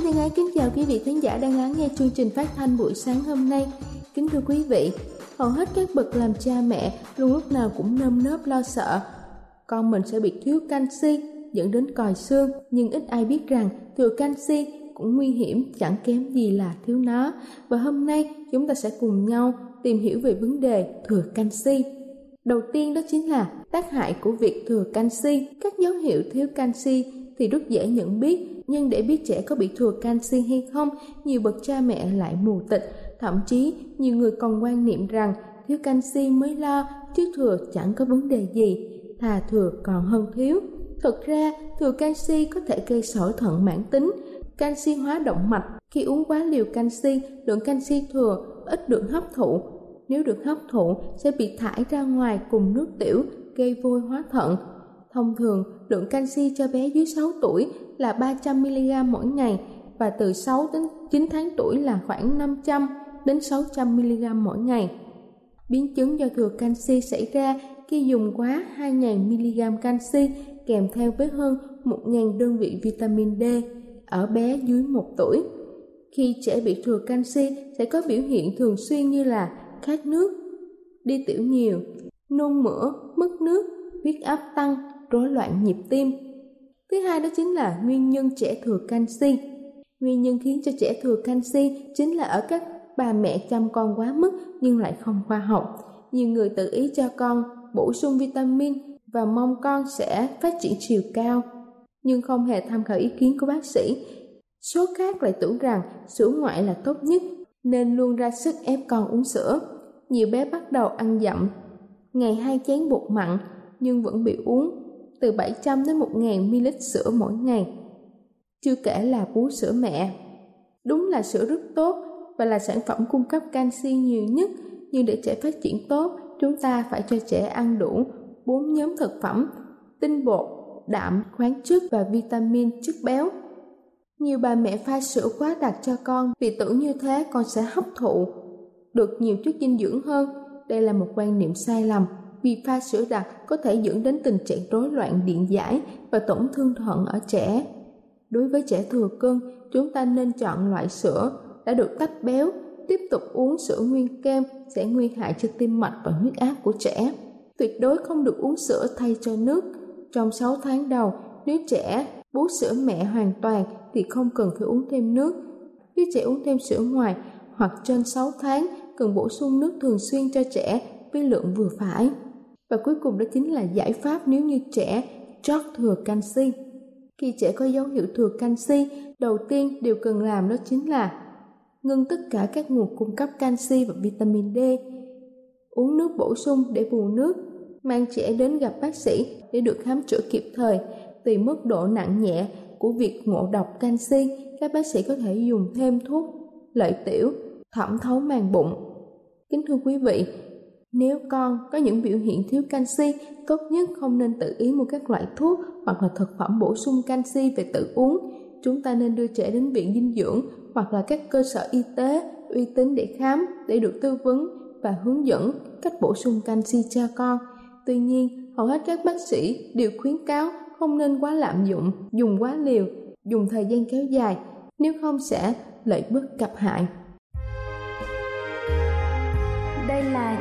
Thân ái kính chào quý vị khán giả đang lắng nghe chương trình phát thanh buổi sáng hôm nay. Kính thưa quý vị, hầu hết các bậc làm cha mẹ luôn lúc nào cũng nơm nớp lo sợ con mình sẽ bị thiếu canxi dẫn đến còi xương, nhưng ít ai biết rằng thừa canxi cũng nguy hiểm chẳng kém gì là thiếu nó. Và hôm nay chúng ta sẽ cùng nhau tìm hiểu về vấn đề thừa canxi. Đầu tiên đó chính là tác hại của việc thừa canxi. Các dấu hiệu thiếu canxi thì rất dễ nhận biết nhưng để biết trẻ có bị thừa canxi hay không, nhiều bậc cha mẹ lại mù tịch, thậm chí nhiều người còn quan niệm rằng thiếu canxi mới lo, chứ thừa chẳng có vấn đề gì, thà thừa còn hơn thiếu. Thực ra, thừa canxi có thể gây sỏi thận mãn tính, canxi hóa động mạch. Khi uống quá liều canxi, lượng canxi thừa ít được hấp thụ. Nếu được hấp thụ, sẽ bị thải ra ngoài cùng nước tiểu, gây vôi hóa thận. Thông thường, lượng canxi cho bé dưới 6 tuổi là 300mg mỗi ngày và từ 6 đến 9 tháng tuổi là khoảng 500 đến 600mg mỗi ngày. Biến chứng do thừa canxi xảy ra khi dùng quá 2.000mg canxi kèm theo với hơn 1.000 đơn vị vitamin D ở bé dưới 1 tuổi. Khi trẻ bị thừa canxi sẽ có biểu hiện thường xuyên như là khát nước, đi tiểu nhiều, nôn mửa, mất nước, huyết áp tăng, rối loạn nhịp tim. Thứ hai đó chính là nguyên nhân trẻ thừa canxi. Nguyên nhân khiến cho trẻ thừa canxi chính là ở các bà mẹ chăm con quá mức nhưng lại không khoa học. Nhiều người tự ý cho con bổ sung vitamin và mong con sẽ phát triển chiều cao, nhưng không hề tham khảo ý kiến của bác sĩ. Số khác lại tưởng rằng sữa ngoại là tốt nhất nên luôn ra sức ép con uống sữa. Nhiều bé bắt đầu ăn dặm, ngày hai chén bột mặn nhưng vẫn bị uống từ 700 đến 1.000 ml sữa mỗi ngày. Chưa kể là bú sữa mẹ. Đúng là sữa rất tốt và là sản phẩm cung cấp canxi nhiều nhất, nhưng để trẻ phát triển tốt, chúng ta phải cho trẻ ăn đủ bốn nhóm thực phẩm: tinh bột, đạm, khoáng chất và vitamin chất béo. Nhiều bà mẹ pha sữa quá đặc cho con vì tưởng như thế con sẽ hấp thụ được nhiều chất dinh dưỡng hơn. Đây là một quan niệm sai lầm vì pha sữa đặc có thể dẫn đến tình trạng rối loạn điện giải và tổn thương thận ở trẻ. Đối với trẻ thừa cân, chúng ta nên chọn loại sữa đã được tách béo, tiếp tục uống sữa nguyên kem sẽ nguy hại cho tim mạch và huyết áp của trẻ. Tuyệt đối không được uống sữa thay cho nước. Trong 6 tháng đầu, nếu trẻ bú sữa mẹ hoàn toàn thì không cần phải uống thêm nước. Nếu trẻ uống thêm sữa ngoài hoặc trên 6 tháng cần bổ sung nước thường xuyên cho trẻ với lượng vừa phải. Và cuối cùng đó chính là giải pháp nếu như trẻ trót thừa canxi. Khi trẻ có dấu hiệu thừa canxi, đầu tiên điều cần làm đó chính là ngưng tất cả các nguồn cung cấp canxi và vitamin D, uống nước bổ sung để bù nước, mang trẻ đến gặp bác sĩ để được khám chữa kịp thời. Tùy mức độ nặng nhẹ của việc ngộ độc canxi, các bác sĩ có thể dùng thêm thuốc lợi tiểu thẩm thấu màng bụng. Kính thưa quý vị, nếu con có những biểu hiện thiếu canxi, tốt nhất không nên tự ý mua các loại thuốc hoặc là thực phẩm bổ sung canxi về tự uống. Chúng ta nên đưa trẻ đến viện dinh dưỡng hoặc là các cơ sở y tế uy tín để khám, để được tư vấn và hướng dẫn cách bổ sung canxi cho con. Tuy nhiên, hầu hết các bác sĩ đều khuyến cáo không nên quá lạm dụng, dùng quá liều, dùng thời gian kéo dài, nếu không sẽ lợi bất cập hại.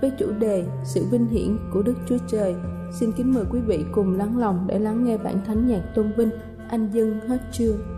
với chủ đề Sự vinh hiển của Đức Chúa Trời, xin kính mời quý vị cùng lắng lòng để lắng nghe bản thánh nhạc tôn vinh Anh dân hết chương.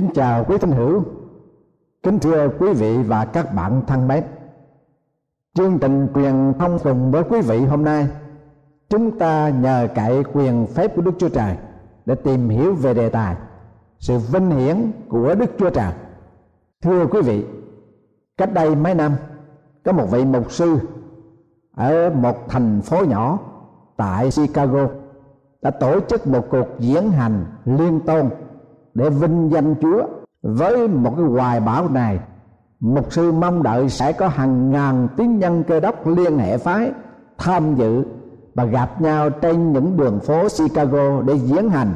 Kính chào quý thân hữu, kính thưa quý vị và các bạn thân mến. Chương trình quyền thông cùng với quý vị hôm nay, chúng ta nhờ cậy quyền phép của Đức Chúa Trời để tìm hiểu về đề tài sự vinh hiển của Đức Chúa Trời. Thưa quý vị, cách đây mấy năm có một vị mục sư ở một thành phố nhỏ tại Chicago đã tổ chức một cuộc diễn hành liên tôn để vinh danh Chúa với một cái hoài bão này mục sư mong đợi sẽ có hàng ngàn tín nhân cơ đốc liên hệ phái tham dự và gặp nhau trên những đường phố Chicago để diễn hành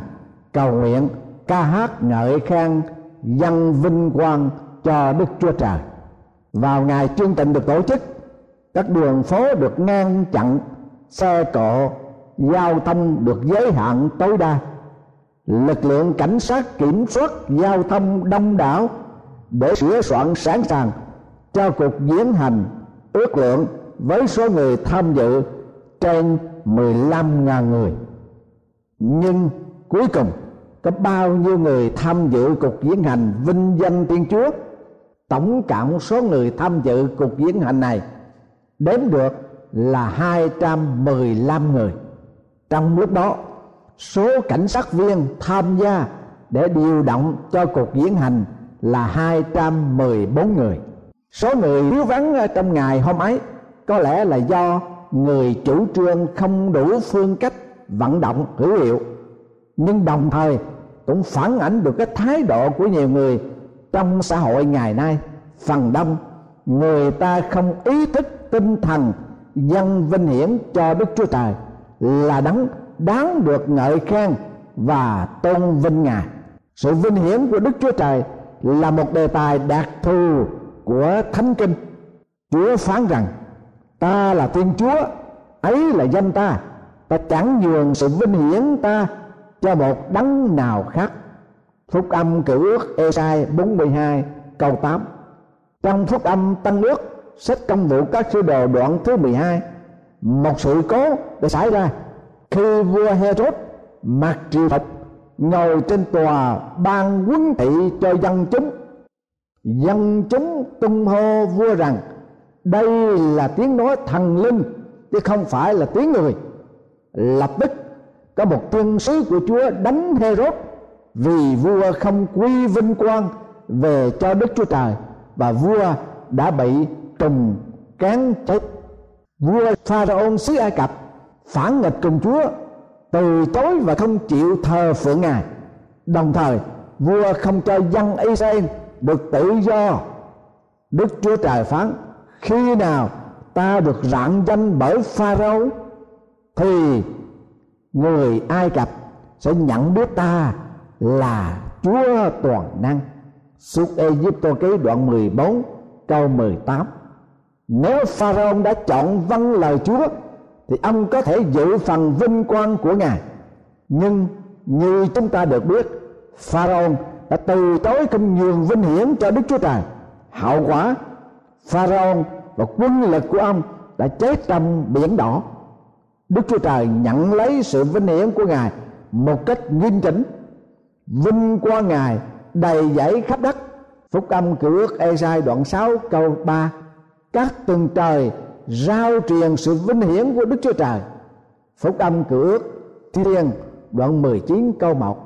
cầu nguyện ca hát ngợi khen dân vinh quang cho Đức Chúa Trời. Vào ngày chương trình được tổ chức, các đường phố được ngăn chặn, xe cộ, giao thông được giới hạn tối đa lực lượng cảnh sát kiểm soát giao thông đông đảo để sửa soạn sẵn sàng cho cuộc diễn hành ước lượng với số người tham dự trên 15.000 người. Nhưng cuối cùng, có bao nhiêu người tham dự cuộc diễn hành vinh danh Thiên Chúa? Tổng cộng số người tham dự cuộc diễn hành này đếm được là 215 người. Trong lúc đó số cảnh sát viên tham gia để điều động cho cuộc diễn hành là 214 người. Số người thiếu vắng trong ngày hôm ấy có lẽ là do người chủ trương không đủ phương cách vận động hữu hiệu, nhưng đồng thời cũng phản ảnh được cái thái độ của nhiều người trong xã hội ngày nay phần đông người ta không ý thức tinh thần, dân vinh hiển cho đức chúa trời là đấng đáng được ngợi khen và tôn vinh ngài. Sự vinh hiển của đức chúa trời là một đề tài đặc thù của thánh kinh. Chúa phán rằng, ta là thiên chúa, ấy là danh ta. Ta chẳng nhường sự vinh hiển ta cho một đấng nào khác. Phúc âm cựu ước Esai 42 câu 8 trong phúc âm tăng ước sách công vụ các sứ đồ đoạn thứ 12 một sự cố đã xảy ra khi vua Herod mặc triều phục, ngồi trên tòa ban quân thị cho dân chúng dân chúng tung hô vua rằng, đây là tiếng nói thần linh, chứ không phải là tiếng người. Lập tức, có một thiên sứ của chúa đánh Herod vì vua không quy vinh quang về cho đức chúa trời và vua đã bị trùng cán chết. Vua pharaon xứ ai cập phản nghịch cùng chúa từ chối và không chịu thờ phượng ngài. Đồng thời, vua không cho dân Israel được tự do. Đức Chúa Trời phán, khi nào ta được rạng danh bởi Pharaoh thì người Ai Cập sẽ nhận biết ta là Chúa toàn năng. Suốt Egypto ký đoạn 14 câu 18 nếu Pharaoh đã chọn vâng lời Chúa thì ông có thể giữ phần vinh quang của ngài. Nhưng như chúng ta được biết pharaoh đã từ chối không nhường vinh hiển cho đức chúa trời. Hậu quả pharaoh và quân lực của ông đã chết trong biển đỏ. Đức chúa trời nhận lấy sự vinh hiển của ngài một cách nghiêm chỉnh. Vinh quang ngài đầy dãy khắp đất. Phúc âm cựu ước Esai đoạn 6 câu 3 các tầng trời rao truyền sự vinh hiển của Đức Chúa Trời. Phúc âm cửa ước Thiên đoạn 19 câu 1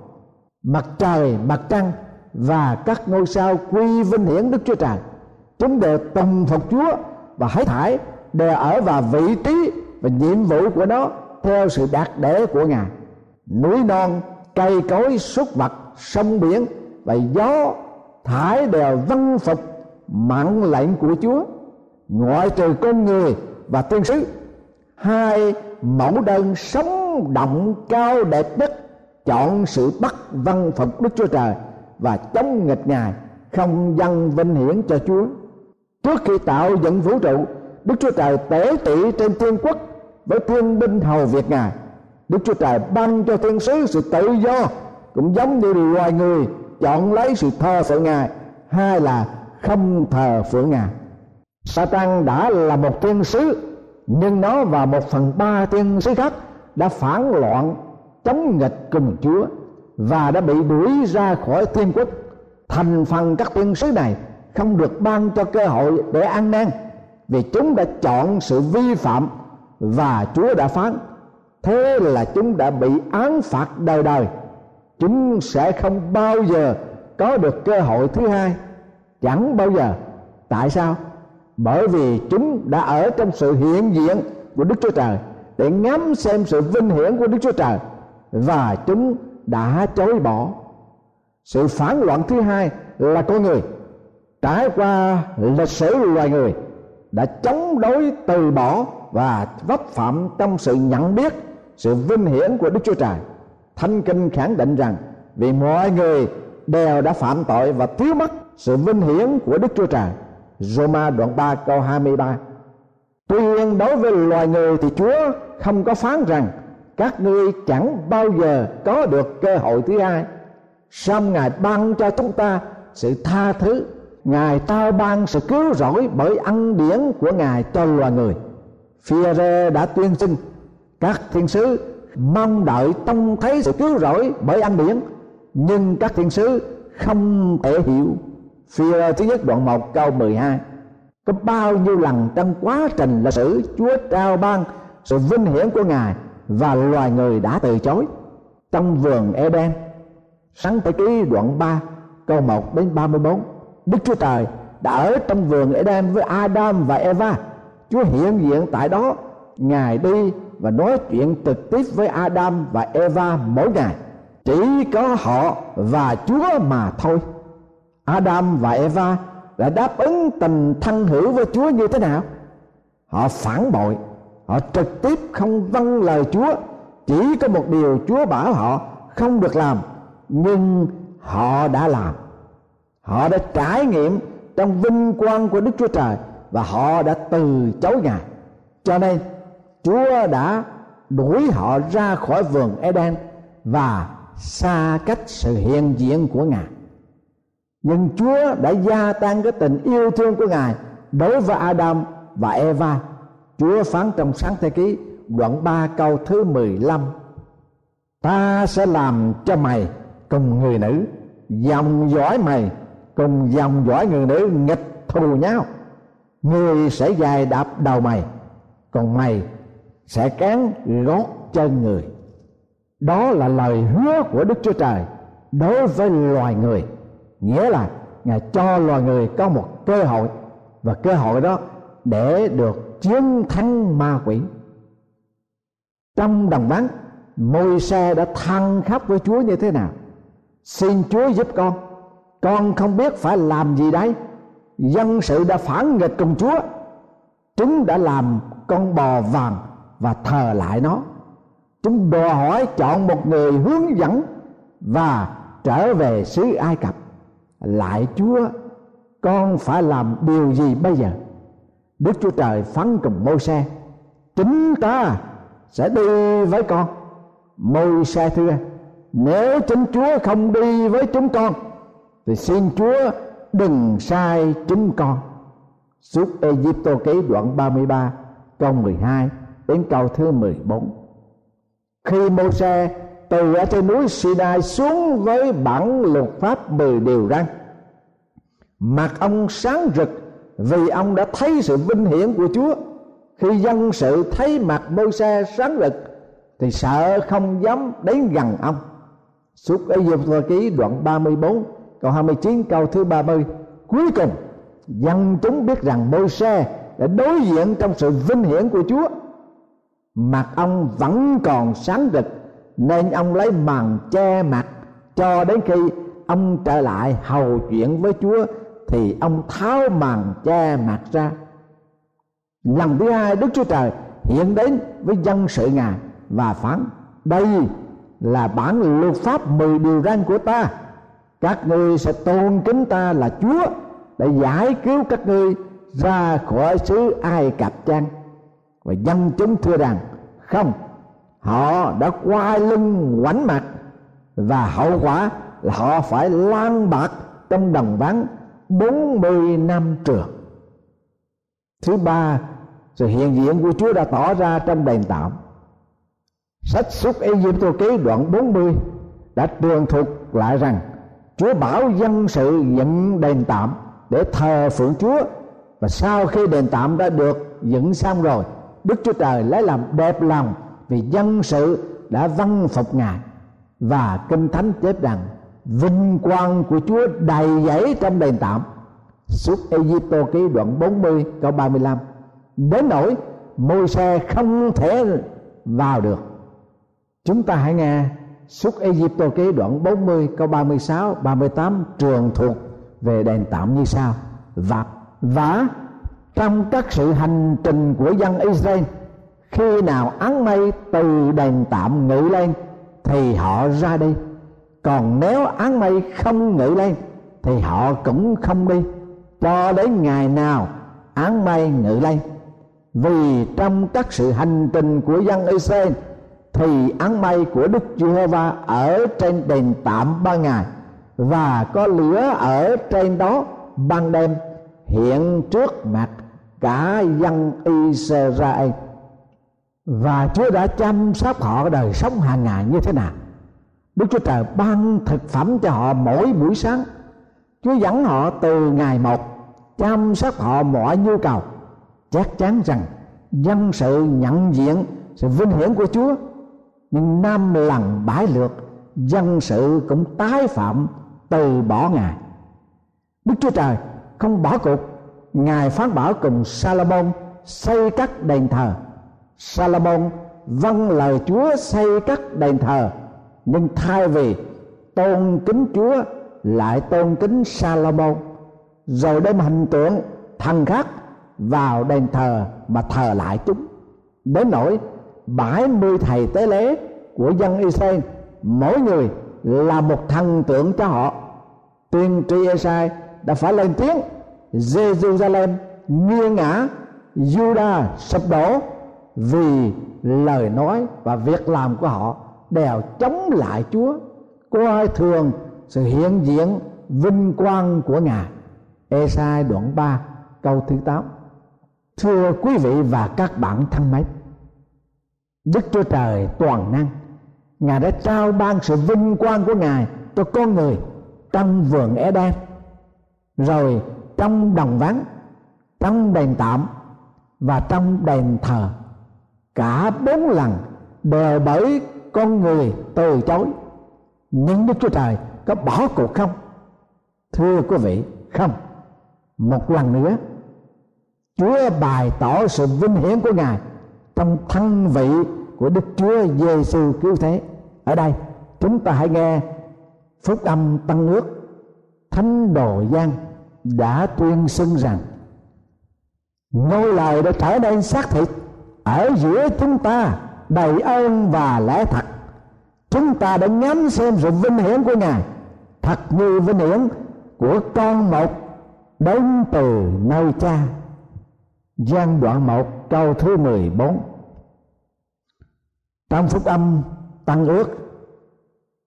Mặt trời, mặt trăng và các ngôi sao quy vinh hiển Đức Chúa Trời. Chúng đều tùng phục Chúa và hãy thải đều ở vào vị trí và nhiệm vụ của nó theo sự đạt để của Ngài. Núi non, cây cối, súc vật, sông biển và gió thải đều vâng phục mạng lệnh của Chúa ngoại trừ con người và tiên sứ, hai mẫu đơn sống động cao đẹp nhất chọn sự bắt văn phục đức chúa trời và chống nghịch ngài, không dân vinh hiển cho chúa. Trước khi tạo dựng vũ trụ, đức chúa trời tế tị trên thiên quốc với thiên binh hầu việc ngài. Đức chúa trời ban cho thiên sứ sự tự do, cũng giống như loài người chọn lấy sự thờ sợ ngài, hai là không thờ phượng ngài. Satan đã là một thiên sứ, nhưng nó và một phần ba thiên sứ khác đã phản loạn, chống nghịch cùng Chúa và đã bị đuổi ra khỏi thiên quốc. Thành phần các thiên sứ này không được ban cho cơ hội để ăn năn, vì chúng đã chọn sự vi phạm và Chúa đã phán, thế là chúng đã bị án phạt đời đời. Chúng sẽ không bao giờ có được cơ hội thứ hai. Chẳng bao giờ. Tại sao? Bởi vì chúng đã ở trong sự hiện diện của đức chúa trời để ngắm xem sự vinh hiển của đức chúa trời và chúng đã chối bỏ sự phản loạn thứ hai là con người trải qua lịch sử, loài người đã chống đối, từ bỏ và vấp phạm trong sự nhận biết sự vinh hiển của Đức Chúa Trời. Thánh kinh khẳng định rằng vì mọi người đều đã phạm tội và thiếu mất sự vinh hiển của Đức Chúa Trời. Roma đoạn 3 câu 23 Tuy nhiên đối với loài người thì Chúa không có phán rằng các ngươi chẳng bao giờ có được cơ hội thứ hai. Xong Ngài ban cho chúng ta sự tha thứ Ngài trao ban sự cứu rỗi bởi ân điển của Ngài cho loài người. phi đã tuyên xưng các thiên sứ mong đợi trông thấy sự cứu rỗi bởi ân điển, nhưng các thiên sứ không thể hiểu phi thứ nhất đoạn 1 câu 12 có bao nhiêu lần trong quá trình lịch sử, Chúa trao ban sự vinh hiển của Ngài và loài người đã từ chối? Trong vườn Eden sáng thế ký đoạn 3 câu 1 đến 34 Đức Chúa Trời đã ở trong vườn Eden với Adam và Eva. Chúa hiện diện tại đó. Ngài đi và nói chuyện trực tiếp với Adam và Eva mỗi ngày. Chỉ có họ và Chúa mà thôi. Adam và Eva đã đáp ứng tình thân hữu với Chúa như thế nào? Họ phản bội, họ trực tiếp không vâng lời Chúa, chỉ có một điều Chúa bảo họ không được làm, nhưng họ đã làm. Họ đã trải nghiệm trong vinh quang của Đức Chúa Trời và họ đã từ chối Ngài. Cho nên, Chúa đã đuổi họ ra khỏi vườn Eden và xa cách sự hiện diện của Ngài. Nhưng Chúa đã gia tăng cái tình yêu thương của Ngài đối với Adam và Eva. Chúa phán trong sáng thế ký, đoạn 3 câu thứ 15 Ta sẽ làm cho mày cùng người nữ, Dòng dõi mày cùng dòng dõi người nữ nghịch thù nhau. Người sẽ dài đạp đầu mày, Còn mày sẽ cán gót chân người. Đó là lời hứa của đức chúa trời đối với loài người nghĩa là ngài cho loài người có một cơ hội, và cơ hội đó để được chiến thắng ma quỷ. Trong đồng vắng môi xe đã than khóc với chúa như thế nào? Xin chúa giúp con. Con không biết phải làm gì đấy. Dân sự đã phản nghịch cùng chúa. Chúng đã làm con bò vàng và thờ lại nó. Chúng đòi hỏi chọn một người hướng dẫn và trở về xứ ai cập lại chúa, con phải làm điều gì bây giờ? Đức chúa trời phán cùng môi xe chính ta sẽ đi với con. Môi xe thưa, nếu chính chúa không đi với chúng con, thì xin chúa đừng sai chúng con. Suốt Egypto ký đoạn 33 câu 12 đến câu thứ 14 khi môi xe từ ở trên núi Sinai xuống với bản luật pháp mười điều răn. Mặt ông sáng rực vì ông đã thấy sự vinh hiển của Chúa. Khi dân sự thấy mặt môi xe sáng rực, thì sợ không dám đến gần ông. Suốt ấy dục ký đoạn 34 câu 29 câu thứ 30 cuối cùng, dân chúng biết rằng môi xe đã đối diện trong sự vinh hiển của Chúa. Mặt ông vẫn còn sáng rực nên ông lấy màn che mặt cho đến khi ông trở lại hầu chuyện với chúa, thì ông tháo màn che mặt ra. Lần thứ hai đức chúa trời hiện đến với dân sự ngài và phán, đây là bản luật pháp mười điều răn của ta. Các ngươi sẽ tôn kính ta là chúa để giải cứu các ngươi ra khỏi xứ ai cập chăng? Và dân chúng thưa rằng, không họ đã quay lưng ngoảnh mặt và hậu quả là họ phải lan bạc trong đồng vắng 40 năm trường. Thứ ba, sự hiện diện của Chúa đã tỏ ra trong đền tạm. Sách xuất Egypto ký đoạn 40 đã tường thuật lại rằng chúa bảo dân sự dựng đền tạm để thờ phượng chúa và sau khi đền tạm đã được dựng xong rồi, đức chúa trời lấy làm đẹp lòng vì dân sự đã văn phục ngài và kinh thánh chép rằng vinh quang của chúa đầy dẫy trong đền tạm. Suốt Egypto ký đoạn 40 câu 35 đến nỗi môi xe không thể vào được. Chúng ta hãy nghe suốt Egypto ký đoạn 40 câu 36 38 trường thuộc về đền tạm như sau. Và và trong các sự hành trình của dân Israel khi nào áng mây từ đền tạm ngự lên, thì họ ra đi. Còn nếu áng mây không ngự lên, thì họ cũng không đi. Cho đến ngày nào áng mây ngự lên. Vì trong các sự hành trình của dân Israel, thì áng mây của Đức Giê-hô-va ở trên đền tạm ba ngày và có lửa ở trên đó ban đêm, hiện trước mặt cả dân Israel và Chúa đã chăm sóc họ đời sống hàng ngày như thế nào? Đức Chúa Trời ban thực phẩm cho họ mỗi buổi sáng. Chúa dẫn họ từ ngày một, chăm sóc họ mọi nhu cầu. Chắc chắn rằng dân sự nhận diện sự vinh hiển của Chúa. Nhưng năm lần bãi lượt dân sự cũng tái phạm từ bỏ ngài. Đức Chúa Trời không bỏ cuộc. Ngài phán bảo cùng Salomon xây các đền thờ. Salomon vâng lời Chúa xây các đền thờ, nhưng thay vì tôn kính Chúa lại tôn kính Salomon rồi đem hình tượng thần khác vào đền thờ mà thờ lại chúng. Đến nỗi bảy mươi thầy tế lễ của dân Israel, mỗi người là một thần tượng cho họ. Tiên tri Esai đã phải lên tiếng Jerusalem nghiêng ngã Judah sụp đổ vì lời nói và việc làm của họ đều chống lại Chúa. Coi thường sự hiện diện vinh quang của Ngài. Esai đoạn 3 câu thứ 8 Thưa quý vị và các bạn thân mến, Đức Chúa Trời toàn năng. Ngài đã trao ban sự vinh quang của Ngài cho con người trong vườn Eden. Rồi trong đồng vắng, trong đền tạm và trong đền thờ cả bốn lần đều bởi con người từ chối. Nhưng đức chúa trời có bỏ cuộc không? Thưa quý vị, không. Một lần nữa, chúa bày tỏ sự vinh hiển của ngài trong thân vị của đức chúa giêsu cứu thế. Ở đây, chúng ta hãy nghe phúc âm tăng ước. Thánh đồ giang đã tuyên xưng rằng, ngôi lời đã trở nên xác thịt ở giữa chúng ta, đầy ơn và lẽ thật. Chúng ta đã ngắm xem sự vinh hiển của ngài. Thật như vinh hiển của con một đến từ nơi cha. Gian đoạn 1 câu thứ 14 Trong phúc âm Tăng ước,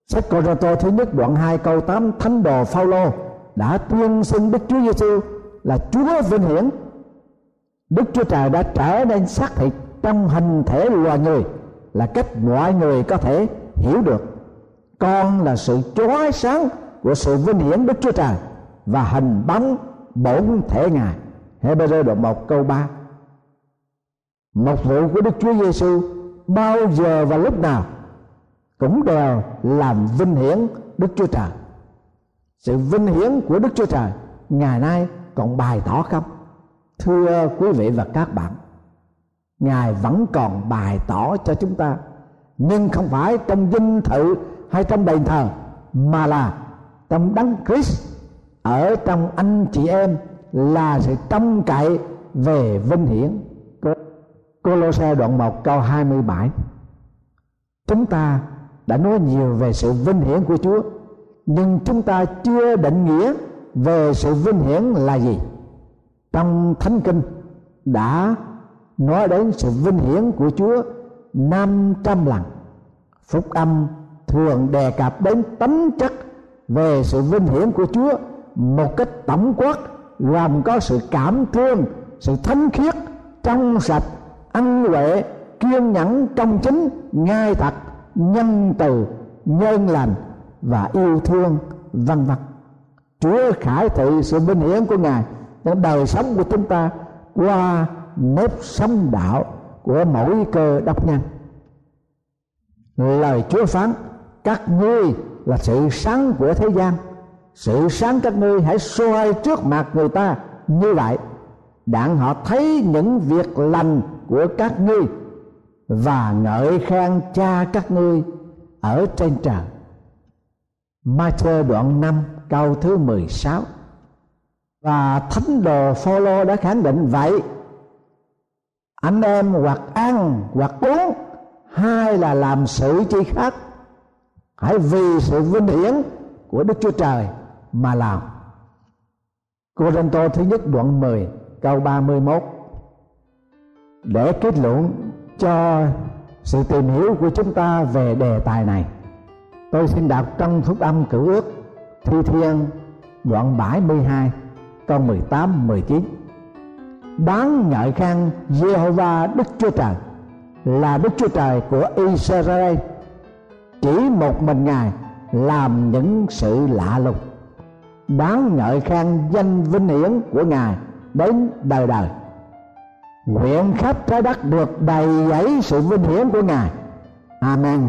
Sách Cô Tô thứ nhất, đoạn 2 câu 8 Thánh đồ Phaolô đã tuyên xưng Đức Chúa Giêsu là Chúa vinh hiển. Đức Chúa Trời đã trở nên xác thịt trong hình thể loài người là cách mọi người có thể hiểu được. Con là sự chói sáng của sự vinh hiển Đức Chúa Trời và hình bóng bổn thể ngài. Hebrew đoạn 1 câu 3 một vụ của Đức Chúa Giêsu bao giờ và lúc nào cũng đều làm vinh hiển Đức Chúa Trời. Sự vinh hiển của Đức Chúa Trời ngày nay còn bày tỏ không? Thưa quý vị và các bạn ngài vẫn còn bày tỏ cho chúng ta. Nhưng không phải trong dinh thự hay trong đền thờ, mà là trong đấng Christ. Ở trong anh chị em là sự trông cậy về vinh hiển. Colosse đoạn 1 câu 27 Chúng ta đã nói nhiều về sự vinh hiển của Chúa, Nhưng chúng ta chưa định nghĩa về sự vinh hiển là gì. Trong Thánh Kinh đã nói đến sự vinh hiển của Chúa 500 lần. Phúc âm thường đề cập đến tánh chất về sự vinh hiển của Chúa một cách tổng quát, gồm có sự cảm thương, sự thánh khiết, trong sạch, ân huệ, kiên nhẫn trong chính ngay thật, nhân từ, nhân lành và yêu thương, vân vân. Chúa khải thị sự vinh hiển của ngài trong đời sống của chúng ta qua nếp sống đạo của mỗi cơ đốc nhân. Lời chúa phán, các ngươi là sự sáng của thế gian. Sự sáng các ngươi hãy soi trước mặt người ta như vậy, đặng họ thấy những việc lành của các ngươi và ngợi khen cha các ngươi ở trên trời. Matthew đoạn 5 câu thứ 16 và thánh đồ Phaolô đã khẳng định vậy anh em hoặc ăn hoặc uống, hai là làm sự chi khác. Hãy vì sự vinh hiển của Đức Chúa Trời mà làm. Cô Rinh Tô thứ nhất đoạn 10 câu 31 để kết luận cho sự tìm hiểu của chúng ta về đề tài này, tôi xin đọc trong phúc âm cửu ước, thi thiên đoạn 72 câu 18 19 đáng ngợi khen Jehovah Đức Chúa Trời là Đức Chúa Trời của Israel. Chỉ một mình Ngài làm những sự lạ lùng. Đáng ngợi khen danh vinh hiển của Ngài đến đời đời. Nguyện khắp trái đất được đầy dẫy sự vinh hiển của Ngài. Amen.